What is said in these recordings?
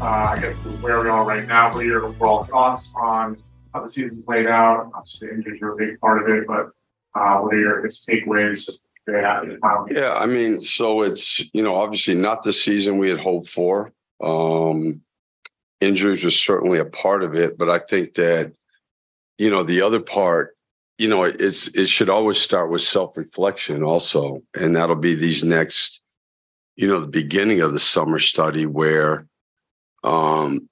Uh, I guess where we are right now, what are your overall thoughts on how the season played out? Obviously, injuries are a big part of it, but uh, what are your takeaways? Yeah, I mean, so it's you know obviously not the season we had hoped for. Um, injuries was certainly a part of it, but I think that you know the other part, you know, it's it should always start with self reflection also, and that'll be these next, you know, the beginning of the summer study where, um,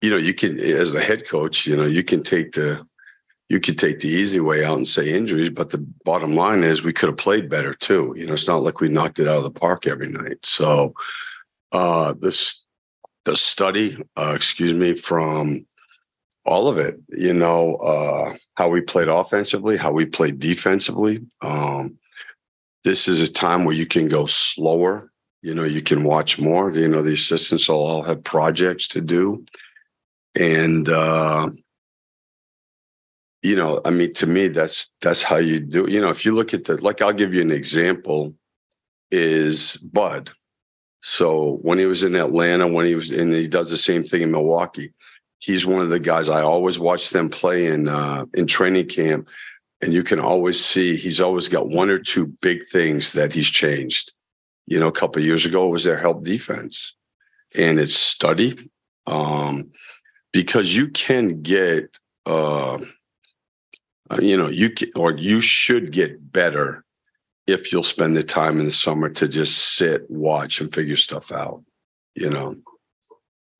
you know, you can as the head coach, you know, you can take the you could take the easy way out and say injuries, but the bottom line is we could have played better too. You know, it's not like we knocked it out of the park every night. So uh this the study, uh, excuse me, from all of it, you know, uh how we played offensively, how we played defensively. Um this is a time where you can go slower. You know, you can watch more. You know, the assistants will all have projects to do. And uh you know i mean to me that's that's how you do you know if you look at the like i'll give you an example is bud so when he was in atlanta when he was and he does the same thing in milwaukee he's one of the guys i always watch them play in uh in training camp and you can always see he's always got one or two big things that he's changed you know a couple years ago was their help defense. And it's study um because you can get uh uh, you know you can, or you should get better if you'll spend the time in the summer to just sit watch and figure stuff out you know?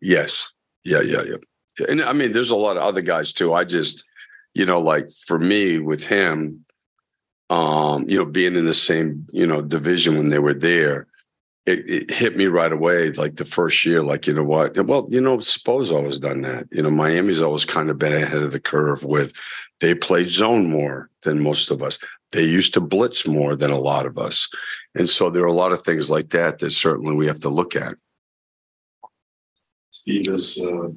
Yes. Yeah yeah yeah. And i mean there's a lot of other guys too. I just you know like for me with him um you know being in the same you know division when they were there it, it, hit me right away, like the first year, like, you know what? Well, you know, Spo's always done that. You know, Miami's always kind of been ahead of the curve with they played zone more than most of us. They used to blitz more than a lot of us. And so there are a lot of things like that that certainly we have to look at. Steve, is uh,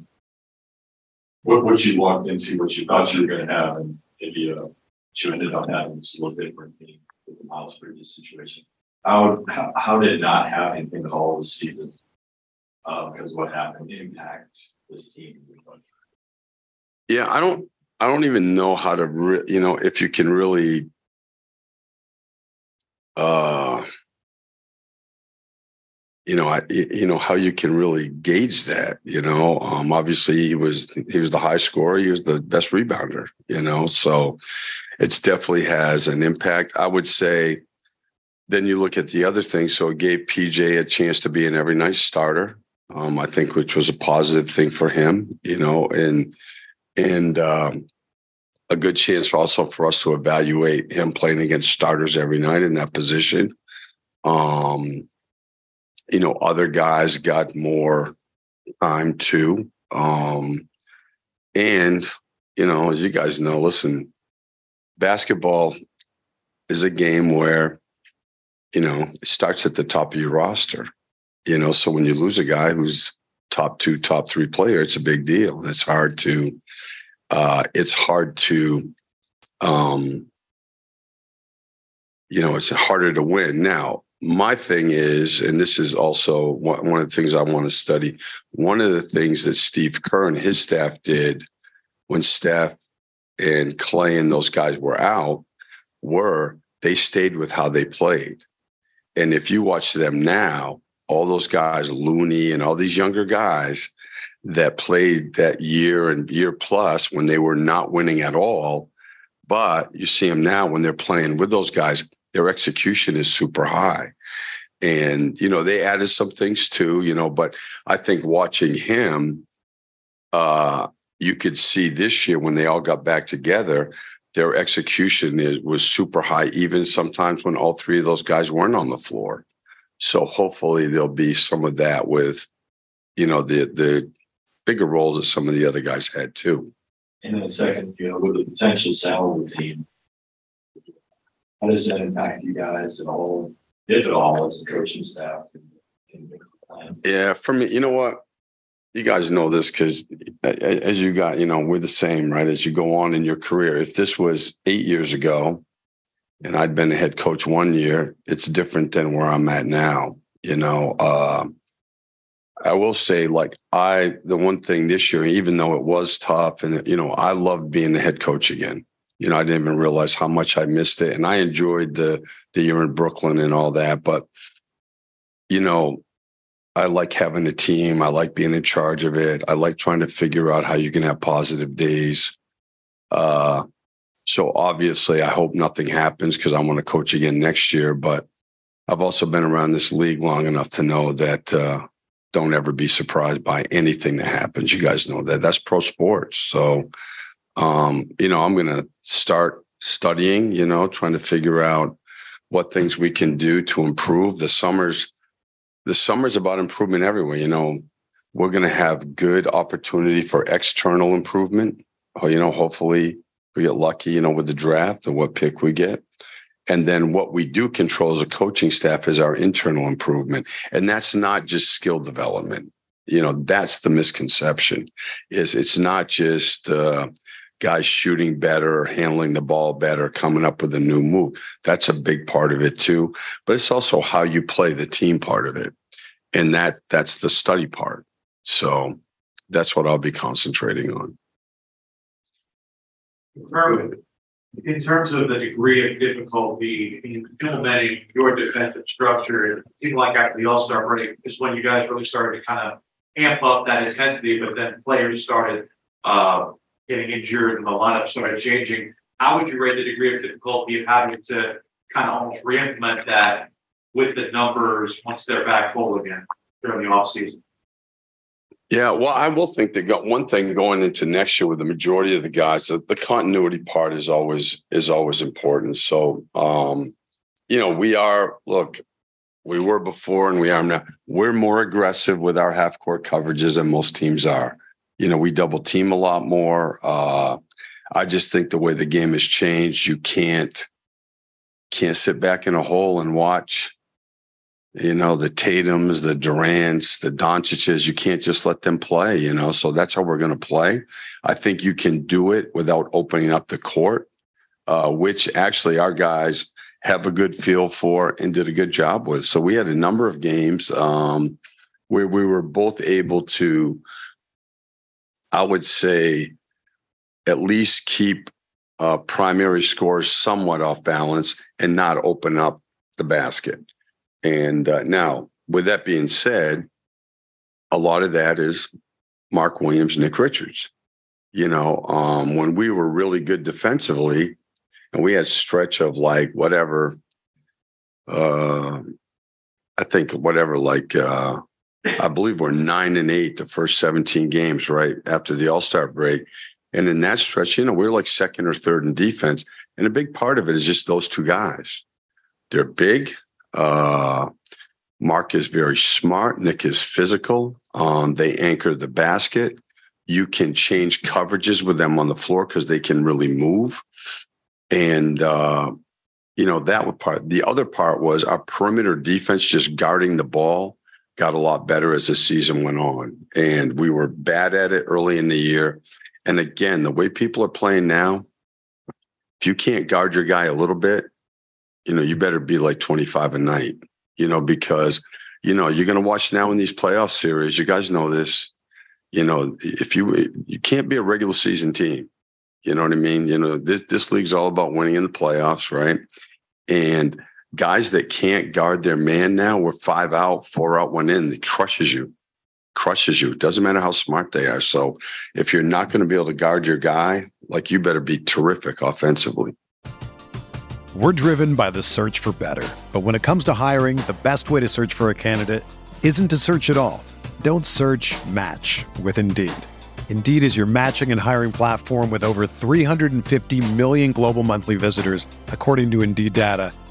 what, what you walked into, what you thought you were going to have, and maybe you ended up having is a little different thing with the Miles Bridges situation how, how, did not have anything at all this season? Uh, because what happened impact this team? Yeah, I don't, I don't even know how to, re- you know, if you can really, uh, you know, I, you know how you can really gauge that. You know, um, obviously he was he was the high scorer. He was the best rebounder. You know, so it's definitely has an impact. I would say then you look at the other thing. So it gave PJ a chance to be an every night starter. Um, I think, which was a positive thing for him, you know, and and um, a good chance also for us to evaluate him playing against starters every night in that position. Um, you know, other guys got more time too. Um, and, you know, as you guys know, listen, basketball is a game where you know, it starts at the top of your roster. You know, so when you lose a guy who's top two, top three player, it's a big deal. It's hard to, uh, it's hard to, um, you know, it's harder to win. Now, my thing is, and this is also one, of the things I want to study. One of the things that Steve Kerr and his staff did when Steph and Klay and those guys were out were they stayed with how they played. And if you watch them now, all those guys, Looney and all these younger guys that played that year and year plus when they were not winning at all, but you see them now when they're playing with those guys, their execution is super high. And, you know, they added some things too, you know, but I think watching him, uh, you could see this year when they all got back together, their execution is, was super high, even sometimes when all three of those guys weren't on the floor. So hopefully there'll be some of that with, you know, the the bigger roles that some of the other guys had too. And then second, you know, with the potential salary team, how does that impact you guys at all, if at all, as a coaching staff? Yeah, for me, you know what? You guys know this because as you got, you know, we're the same, right? As you go on in your career. If this was eight years ago and I'd been a head coach one year, it's different than where I'm at now. You know, uh, I will say, like, I, the one thing this year, even though it was tough and, you know, I loved being the head coach again you know, I didn't even realize how much I missed it. And I enjoyed the the year in Brooklyn and all that. But, you know, I like having a team. I like being in charge of it. I like trying to figure out how you can have positive days. Uh, so obviously, I hope nothing happens because I want to coach again next year. But I've also been around this league long enough to know that uh, don't ever be surprised by anything that happens. You guys know that that's pro sports. So um, you know, I'm going to start studying, you know, trying to figure out what things we can do to improve. The summer's the summer's about improvement everywhere. You know, we're going to have good opportunity for external improvement. Or, you know, hopefully we get lucky, you know, with the draft and what pick we get. And then what we do control as a coaching staff is our internal improvement. And that's not just skill development. You know, that's the misconception is it's not just, uh, guys shooting better, handling the ball better, coming up with a new move. That's a big part of it too. But it's also how you play the team part of it. And that that's the study part. So that's what I'll be concentrating on. In terms of the degree of difficulty in implementing your defensive structure, it seemed like after the All Star break is when you guys really started to kind of amp up that intensity, but then players started uh, getting injured and the lineup started changing, how would you rate the degree of difficulty of having to kind of almost re-implement that with the numbers once they're back full again during the offseason? Yeah, well, I will think that got one thing going into next year with the majority of the guys, the, the continuity part is always is always important. So, um, you know, we are look, we were before and we are now. We're more aggressive with our half court coverages than most teams are. You know, we double team a lot more. Uh, I just think the way the game has changed, you can't can't sit back in a hole and watch. You know, the Tatum's, the Durant's, the Doncic's, you can't just let them play, you know. So that's how we're going to play. I think you can do it without opening up the court, uh, which actually our guys have a good feel for and did a good job with. So we had a number of games um, where we were both able to I would say at least keep uh, primary scores somewhat off balance and not open up the basket. And uh, now, with that being said, a lot of that is Mark Williams, Nick Richards. You know, um, when we were really good defensively, and we had stretch of like whatever, uh, I think whatever, like uh, I believe we're nine and eight the first 17 games, right after the All Star break. And in that stretch, you know, we are like second or third in defense. And a big part of it is just those two guys. They're big. Uh, Mark is very smart. Nick is physical. Um, they anchor the basket. You can change coverages with them on the floor because they can really move. And, uh, you know, that part. The other part was our perimeter defense just guarding the ball got a lot better as the season went on. And we were bad at it early in the year. And again, the way people are playing now, if you can't guard your guy a little bit, you know, you better be like 25 a night, you know, because, you know, you're going to watch now in these playoff series. You guys know this. You know, if you you can't be a regular season team, you know what I mean? You know, this this league's all about winning in the playoffs, right? And guys that can't guard their man now, we're five out, four out, one in, it crushes you. Crushes you. It doesn't matter how smart they are. So if you're not going to be able to guard your guy, like you better be terrific offensively. We're driven by the search for better. But when it comes to hiring, the best way to search for a candidate isn't to search at all. Don't search match with Indeed. Indeed is your matching and hiring platform with over 350 million global monthly visitors, according to Indeed data,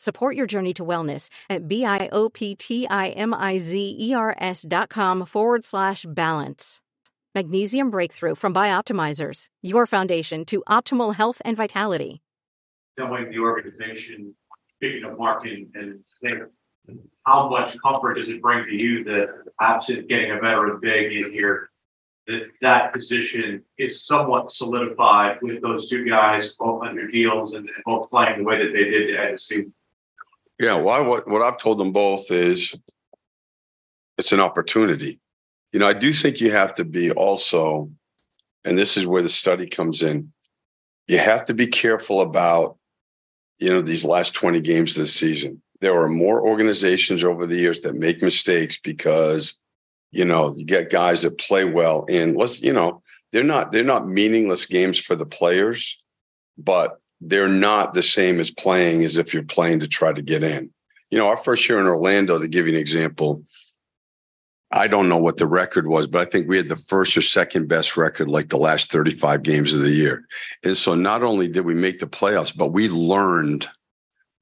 Support your journey to wellness at B-I-O-P-T-I-M-I-Z-E-R-S dot com forward slash balance. Magnesium Breakthrough from Bioptimizers, your foundation to optimal health and vitality. Telling the organization, speaking of marketing and how much comfort does it bring to you that absent getting a veteran big in here, that that position is somewhat solidified with those two guys both under deals and both playing the way that they did at the? Yeah, well, what what I've told them both is it's an opportunity. You know, I do think you have to be also, and this is where the study comes in. You have to be careful about, you know, these last 20 games this season. There are more organizations over the years that make mistakes because, you know, you get guys that play well and let's, you know, they're not they're not meaningless games for the players, but they're not the same as playing as if you're playing to try to get in. You know, our first year in Orlando, to give you an example, I don't know what the record was, but I think we had the first or second best record like the last 35 games of the year. And so not only did we make the playoffs, but we learned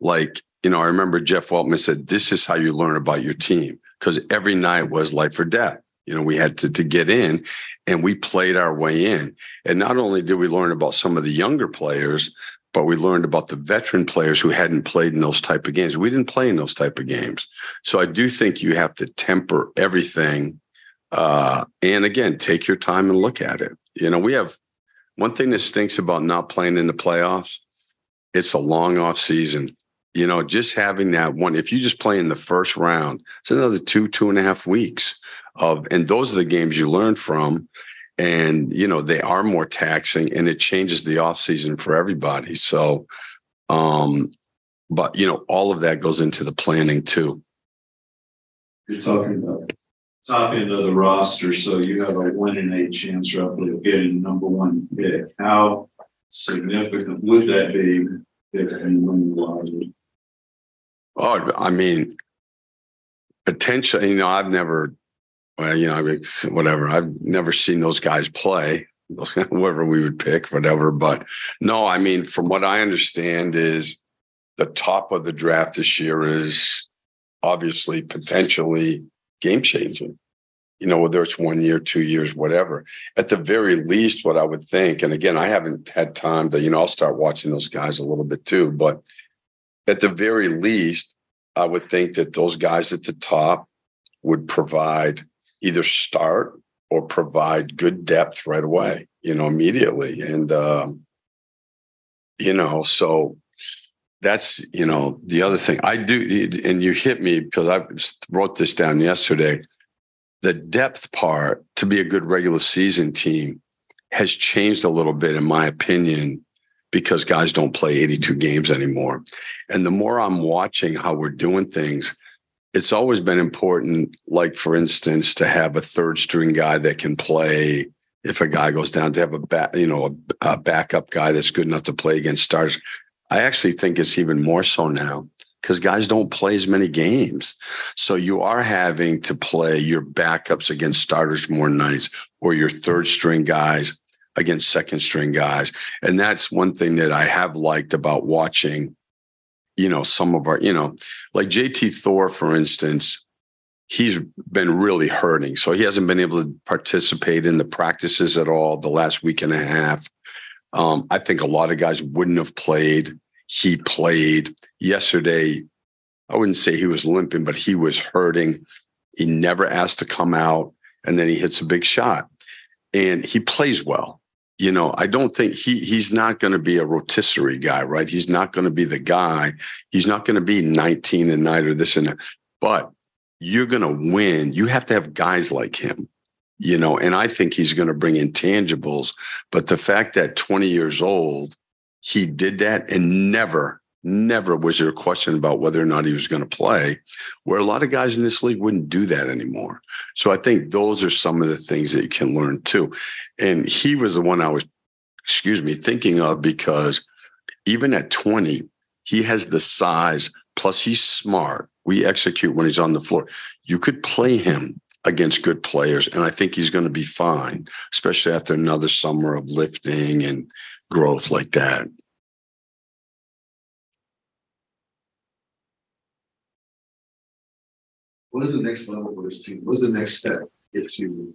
like, you know, I remember Jeff Weltman said, this is how you learn about your team because every night was life or death. You know, we had to, to get in and we played our way in. And not only did we learn about some of the younger players, but we learned about the veteran players who hadn't played in those type of games. We didn't play in those type of games. So I do think you have to temper everything. Uh, and again, take your time and look at it. You know, we have one thing that stinks about not playing in the playoffs. It's a long off season. You know, just having that one, if you just play in the first round, it's another two, two and a half weeks of, and those are the games you learn from and you know they are more taxing and it changes the off season for everybody so um but you know all of that goes into the planning too You're talking about top end of the roster, so you have a one in eight chance roughly of getting number one pick. How significant would that be if you lost it? oh i mean potential you know i've never well, you know, whatever. I've never seen those guys play, whoever we would pick, whatever. But no, I mean, from what I understand, is the top of the draft this year is obviously potentially game changing. You know, whether it's one year, two years, whatever. At the very least, what I would think, and again, I haven't had time to, you know, I'll start watching those guys a little bit too, but at the very least, I would think that those guys at the top would provide either start or provide good depth right away, you know, immediately. And, um, you know, so that's, you know, the other thing I do, and you hit me because I wrote this down yesterday. The depth part to be a good regular season team has changed a little bit, in my opinion, because guys don't play 82 games anymore. And the more I'm watching how we're doing things, it's always been important, like for instance, to have a third string guy that can play if a guy goes down to have a back, you know, a, a backup guy that's good enough to play against stars. I actually think it's even more so now because guys don't play as many games. So you are having to play your backups against starters more nights or your third string guys against second string guys. And that's one thing that I have liked about watching, you know, some of our, you know, like JT Thor, for instance, he's been really hurting. So he hasn't been able to participate in the practices at all the last week and a half. Um, I think a lot of guys wouldn't have played. He played yesterday. I wouldn't say he was limping, but he was hurting. He never asked to come out. And then he hits a big shot and he plays well you know, I don't think he he's not going to be a rotisserie guy, right? He's not going to be the guy. He's not going to be 19 and night or this and that. But you're going to win. You have to have guys like him, you know, and I think he's going to bring intangibles. But the fact that 20 years old, he did that and never never was there a question about whether or not he was going to play, where a lot of guys in this league wouldn't do that anymore. So I think those are some of the things that you can learn too. And he was the one I was, excuse me, thinking of because even at 20, he has the size, plus he's smart. We execute when he's on the floor. You could play him against good players, and I think he's going to be fine, especially after another summer of lifting and growth like that. What is the next level for this team? What's the next step to get to, you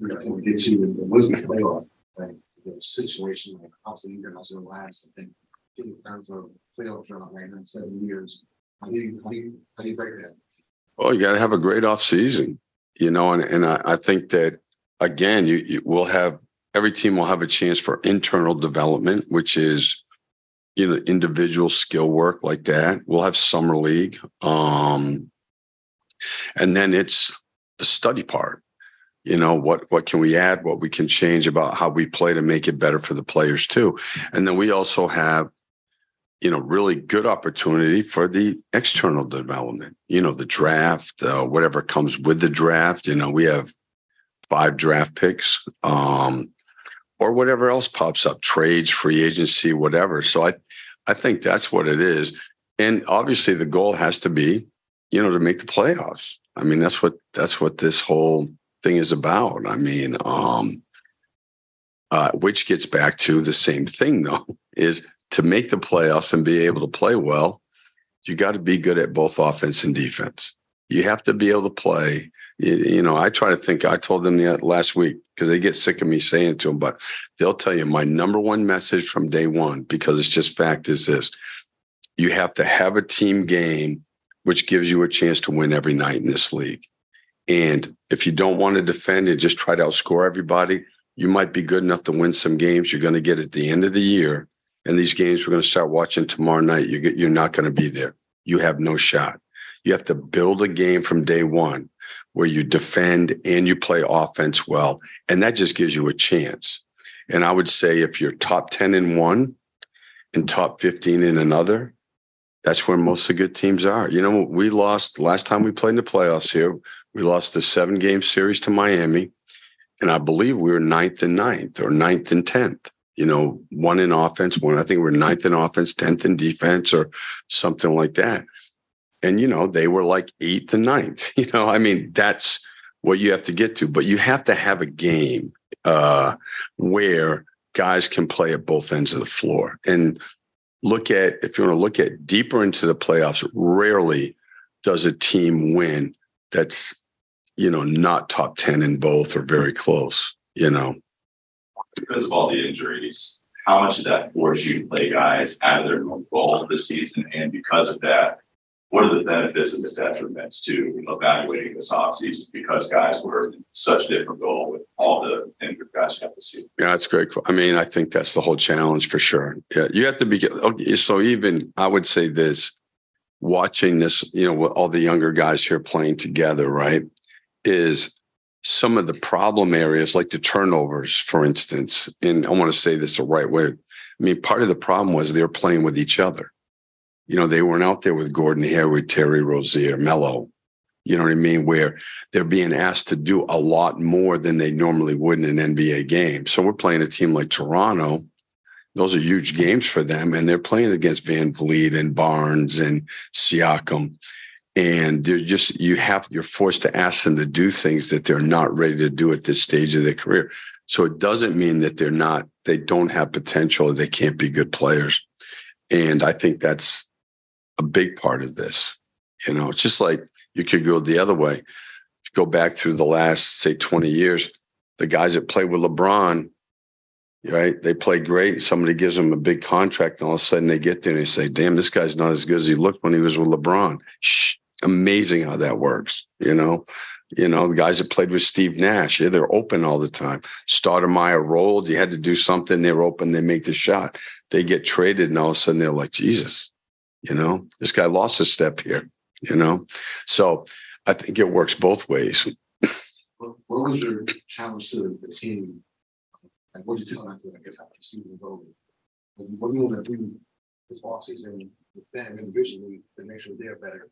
know, get to, and what is the playoff? Like, the situation, like, how's the how's the last, I think, in terms of playoff run right now, seven years. How do you, how do you, how do you break that? Well, you got to have a great off season, you know, and, and I, I think that again, you, you will have every team will have a chance for internal development, which is you know individual skill work like that. We'll have summer league. Um, and then it's the study part. You know, what what can we add, what we can change about how we play to make it better for the players too. And then we also have you know really good opportunity for the external development you know the draft uh, whatever comes with the draft you know we have five draft picks um or whatever else pops up trades free agency whatever so i i think that's what it is and obviously the goal has to be you know, to make the playoffs. I mean, that's what that's what this whole thing is about. I mean, um, uh, which gets back to the same thing though, is to make the playoffs and be able to play well, you got to be good at both offense and defense. You have to be able to play. You, know, I try to think. I told them that last week because they get sick of me saying it to them, but they'll tell you my number one message from day one because it's just fact is this: you have to have a team game which gives you a chance to win every night in this league. And if you don't want to defend and just try to outscore everybody, you might be good enough to win some games you're going to get at the end of the year. And these games we're going to start watching tomorrow night, you get, you're not going to be there. You have no shot. You have to build a game from day one where you defend and you play offense well. And that just gives you a chance. And I would say if you're top 10 in one and top 15 in another, that's where most of the good teams are. You know, we lost last time we played in the playoffs here. We lost a seven game series to Miami. And I believe we were ninth and ninth or ninth and 10th, you know, one in offense, one, I think we are ninth in offense, 10th in defense or something like that. And, you know, they were like eighth and ninth. You know, I mean, that's what you have to get to, but you have to have a game uh, where guys can play at both ends of the floor and look at if you want to look at deeper into the playoffs. Rarely does a team win that's you know not top ten in both or very close. You know, because of all the injuries, how much did that force you to play guys out of their goal this season? And because of that, what are the benefits and the detriments to evaluating this offseason because guys were such different goal with all the injured guys you have to see? Yeah, that's great. I mean, I think that's the whole challenge for sure. Yeah, you have to be. Okay, so even I would say this, watching this, you know, with all the younger guys here playing together, right, is some of the problem areas like the turnovers, for instance. And I want to say this the right way. I mean, part of the problem was they were playing with each other you know, they weren't out there with Gordon Hayward, Terry Rozier, Melo. You know what I mean? Where they're being asked to do a lot more than they normally would in an NBA game. So we're playing a team like Toronto. Those are huge games for them. And they're playing against VanVleet and Barnes and Siakam. And they're just, you have, you're forced to ask them to do things that they're not ready to do at this stage of their career. So it doesn't mean that they're not, they don't have potential, they can't be good players. And I think that's a big part of this. You know, it's just like you could go the other way. Go back through the last, say, 20 years, the guys that play with LeBron, right? They play great. Somebody gives them a big contract, and all of a sudden they get there and they say, damn, this guy's not as good as he looked when he was with LeBron. Shh, amazing how that works, you know. You know, the guys that played with Steve Nash, yeah, they're open all the time. Stoudemire rolled, you had to do something, they're open, they make the shot. They get traded, and all of a sudden they're like, Jesus, you know, this guy lost a step here, you know? So I think it works both ways. What, was your challenge to the team? And what did you tell them, I guess, after the vote? What do you want to do this offseason with them individually to make sure they're better?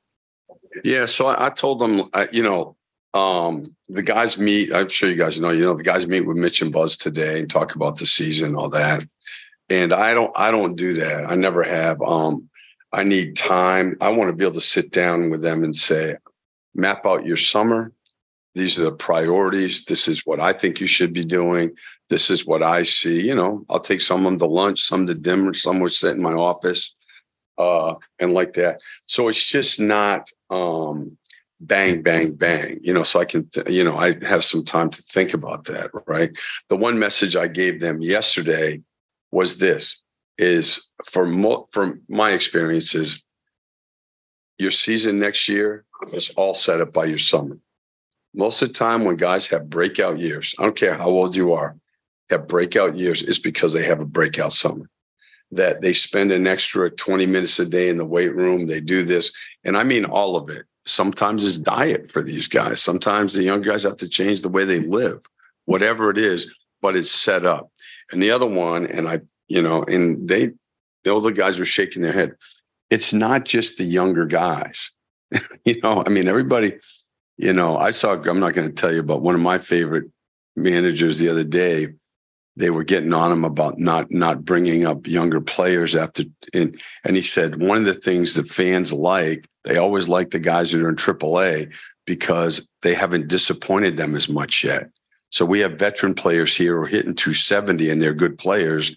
Yeah. So I, I told them, I, you know, um, the guys meet, I'm sure you guys know, you know, the guys meet with Mitch and Buzz today and talk about the season, all that. And I don't, I don't do that. I never have. Um, I need time. I want to be able to sit down with them and say, map out your summer. These are the priorities. This is what I think you should be doing. This is what I see. You know, I'll take some of them to lunch, some to dinner, some will sit in my office, uh, and like that. So it's just not um, bang, bang, bang. You know, so I can, th- you know, I have some time to think about that. Right. The one message I gave them yesterday was this: is for mo- from my experiences, your season next year is all set up by your summer. Most of the time, when guys have breakout years, I don't care how old you are, have breakout years is because they have a breakout summer. That they spend an extra 20 minutes a day in the weight room, they do this. And I mean all of it. Sometimes it's diet for these guys. Sometimes the young guys have to change the way they live, whatever it is, but it's set up. And the other one, and I you know, and they, the older guys were shaking their head. It's not just the younger guys. you know, I mean, everybody, you know, I saw, I'm not going to tell you about one of my favorite managers the other day. They were getting on him about not not bringing up younger players after, and and he said one of the things that fans like, they always like the guys that are in AAA because they haven't disappointed them as much yet. So we have veteran players here who are hitting 270 and they're good players,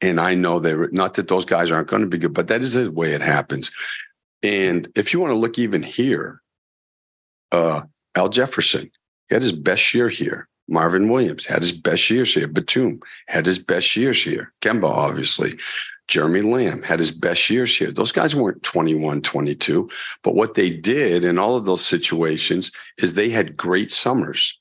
and I know that not that those guys aren't going to be good, but that is the way it happens. And if you want to look even here, uh, Al Jefferson had his best year here. Marvin Williams had his best years here. Batum had his best years here. Kemba, obviously. Jeremy Lamb had his best years here. Those guys weren't 21, 22. But what they did in all of those situations is they had great summers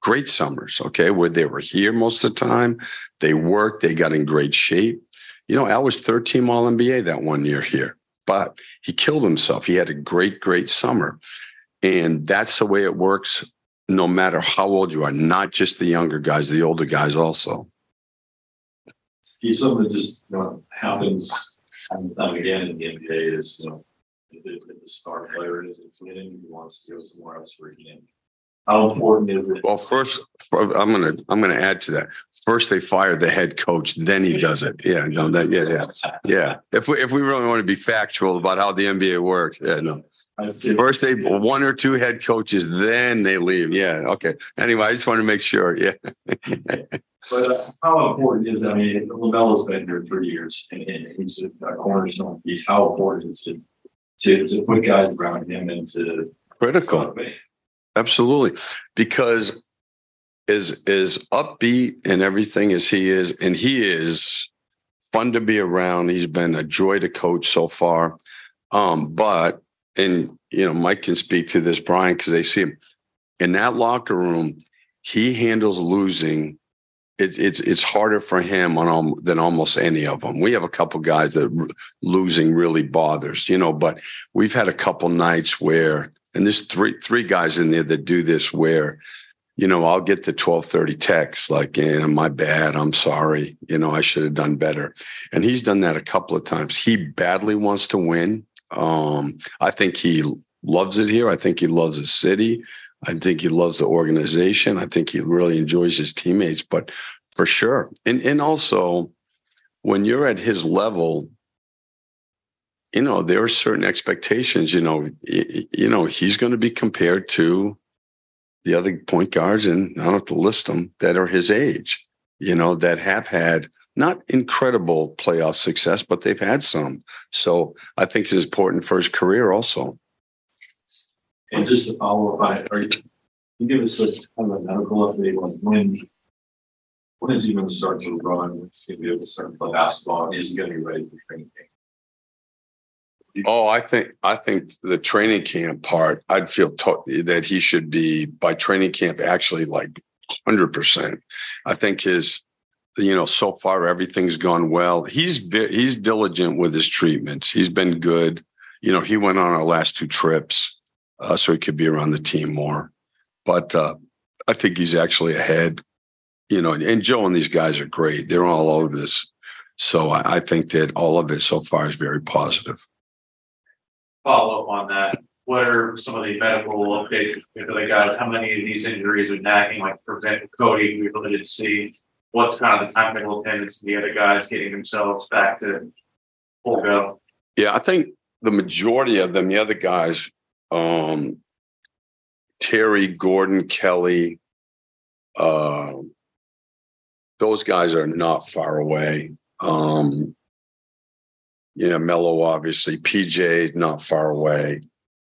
great summers, okay, where they were here most of the time. They worked, they got in great shape. You know, Al was third team All NBA that one year here, but he killed himself. He had a great, great summer. And that's the way it works, no matter how old you are, not just the younger guys, the older guys also. Steve, something that just you know, happens time and time again in the NBA is, you know, if, the star player isn't winning, he wants to go somewhere else for a game. How important is it? Well, first, I'm gonna I'm gonna add to that. First, they fire the head coach, then he does it. Yeah, no, that yeah, yeah, yeah. If we if we really want to be factual about how the NBA works, yeah, no. First, they one or two head coaches, then they leave. Yeah. Okay. Anyway, I just want to make sure. Yeah. But uh, how important is, I mean, LaMelo's been here three years and, and he's a cornerstone piece. How important is it to, to put guys around him and to. Critical. Absolutely. Because as as upbeat and everything as he is, and he is fun to be around. He's been a joy to coach so far. Um, but and you know, Mike can speak to this, Brian, because they see him in that locker room. He handles losing. It's it's it's harder for him on than almost any of them. We have a couple guys that losing really bothers, you know. But we've had a couple nights where, and there's three three guys in there that do this where you know, I'll get the 1230 text like, yeah, my bad. I'm sorry. You know, I should have done better. And he's done that a couple of times. He badly wants to win. Um, I think he loves it here. I think he loves the city. I think he loves the organization. I think he really enjoys his teammates, but for sure. And and also when you're at his level, you know, there are certain expectations, you know, you know, he's going to be compared to the other point guards, and I don't have to list them, that are his age, you know, that have had not incredible playoff success, but they've had some. So I think it's important for his career also. And just to follow up on it, are you, can you give us a kind of a medical update on when, when is he going to start to run? It's going to be able to start to play basketball. Is he going to be ready for training? Oh, I think I think the training camp part, I'd feel that he should be by training camp actually like hundred percent. I think his, you know, so far everything's gone well. He's ve- he's diligent with his treatments. He's been good. You know, he went on our last two trips, uh, so he could be around the team more. But uh, I think he's actually ahead. You know, and, and Joe and these guys are great. They're all over this. So I, I think that all of it so far is very positive. Follow up on that, what are some of the medical updates for the guys? How many of these injuries are nagging, like prevent Cody, we really didn't see? What's kind of the timetable attendance the other guys getting themselves back to full go? Yeah, I think the majority of them, the other guys, um, Terry, Gordon, Kelly, uh, those guys are not far away. Um, yeah, Melo, obviously, PJ not far away.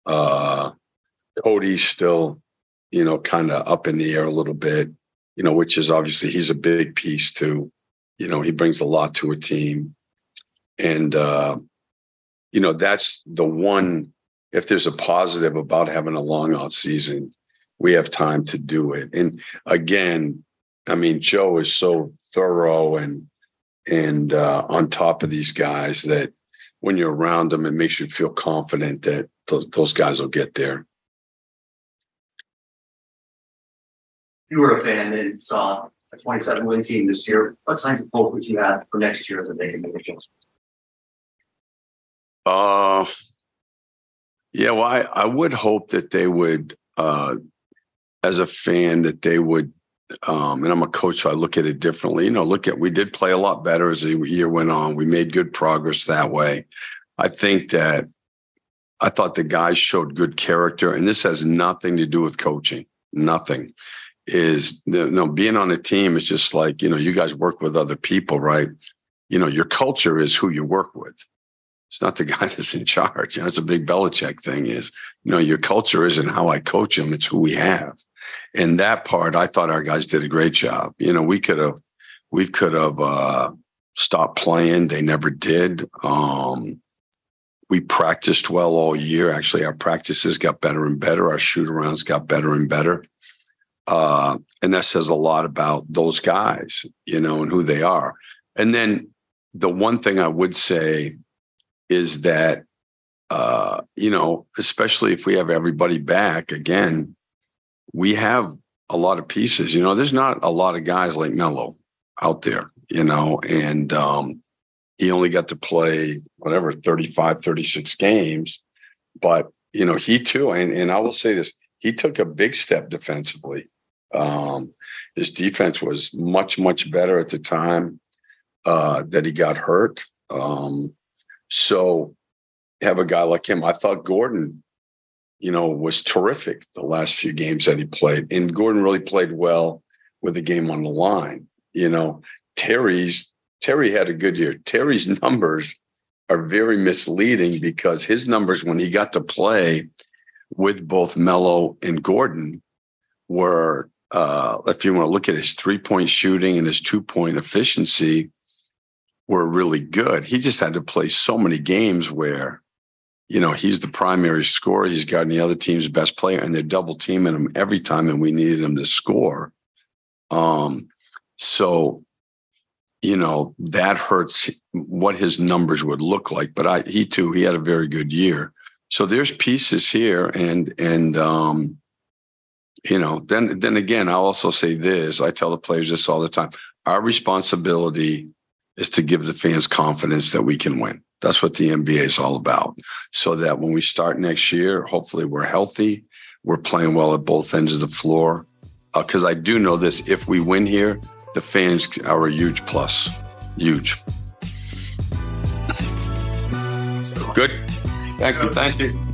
Uh, Cody's still, you know, kind of up in the air a little bit, you know, which is obviously he's a big piece too. You know, he brings a lot to a team. And, uh, you know, that's the one, if there's a positive about having a long out season, we have time to do it. And again, I mean, Joe is so thorough and, and uh, on top of these guys that when you're around them, it makes you feel confident that those, those guys will get there. you were a fan and saw a twenty-seven win team this year, what signs of hope would you have for next year that they can make a change? Uh, yeah, well, I, I would hope that they would, uh, as a fan, that they would, um, and I'm a coach, so I look at it differently. You know, look at, we did play a lot better as the year went on. We made good progress that way. I think that I thought the guys showed good character, and this has nothing to do with coaching, nothing. Is you know, being on a team is just like, you know, you guys work with other people, right? You know, your culture is who you work with. It's not the guy that's in charge. You know, it's a big Belichick thing is, you know, your culture isn't how I coach them, it's who we have. And that part, I thought our guys did a great job. You know, we could have, we could have uh, stopped playing. They never did. Um, we practiced well all year. Actually, our practices got better and better. Our shoot arounds got better and better. Uh, and that says a lot about those guys, you know, and who they are. And then the one thing I would say is that, uh, you know, especially if we have everybody back again, we have a lot of pieces. You know, there's not a lot of guys like Melo out there, you know, and um, he only got to play whatever 35, 36 games. But, you know, he too, and, and I will say this, he took a big step defensively. Um, his defense was much, much better at the time uh, that he got hurt. Um, so have a guy like him. I thought Gordon you know, was terrific the last few games that he played. And Gordon really played well with the game on the line. You know, Terry's Terry had a good year. Terry's numbers are very misleading because his numbers when he got to play with both Melo and Gordon were uh, if you want to look at his three point shooting and his two point efficiency, were really good. He just had to play so many games where, you know, he's the primary scorer. He's got the other team's best player, and they're double teaming him every time, and we needed him to score. Um, so, you know, that hurts what his numbers would look like. But I, he too, he had a very good year. So there's pieces here, and and um, you know, then then again, I'll also say this. I tell the players this all the time. Our responsibility is to give the fans confidence that we can win. That's what the NBA is all about. So that when we start next year, hopefully we're healthy, we're playing well at both ends of the floor. Because uh, I do know this: if we win here, the fans are a huge plus. Huge. Good. Thank you. Thank you.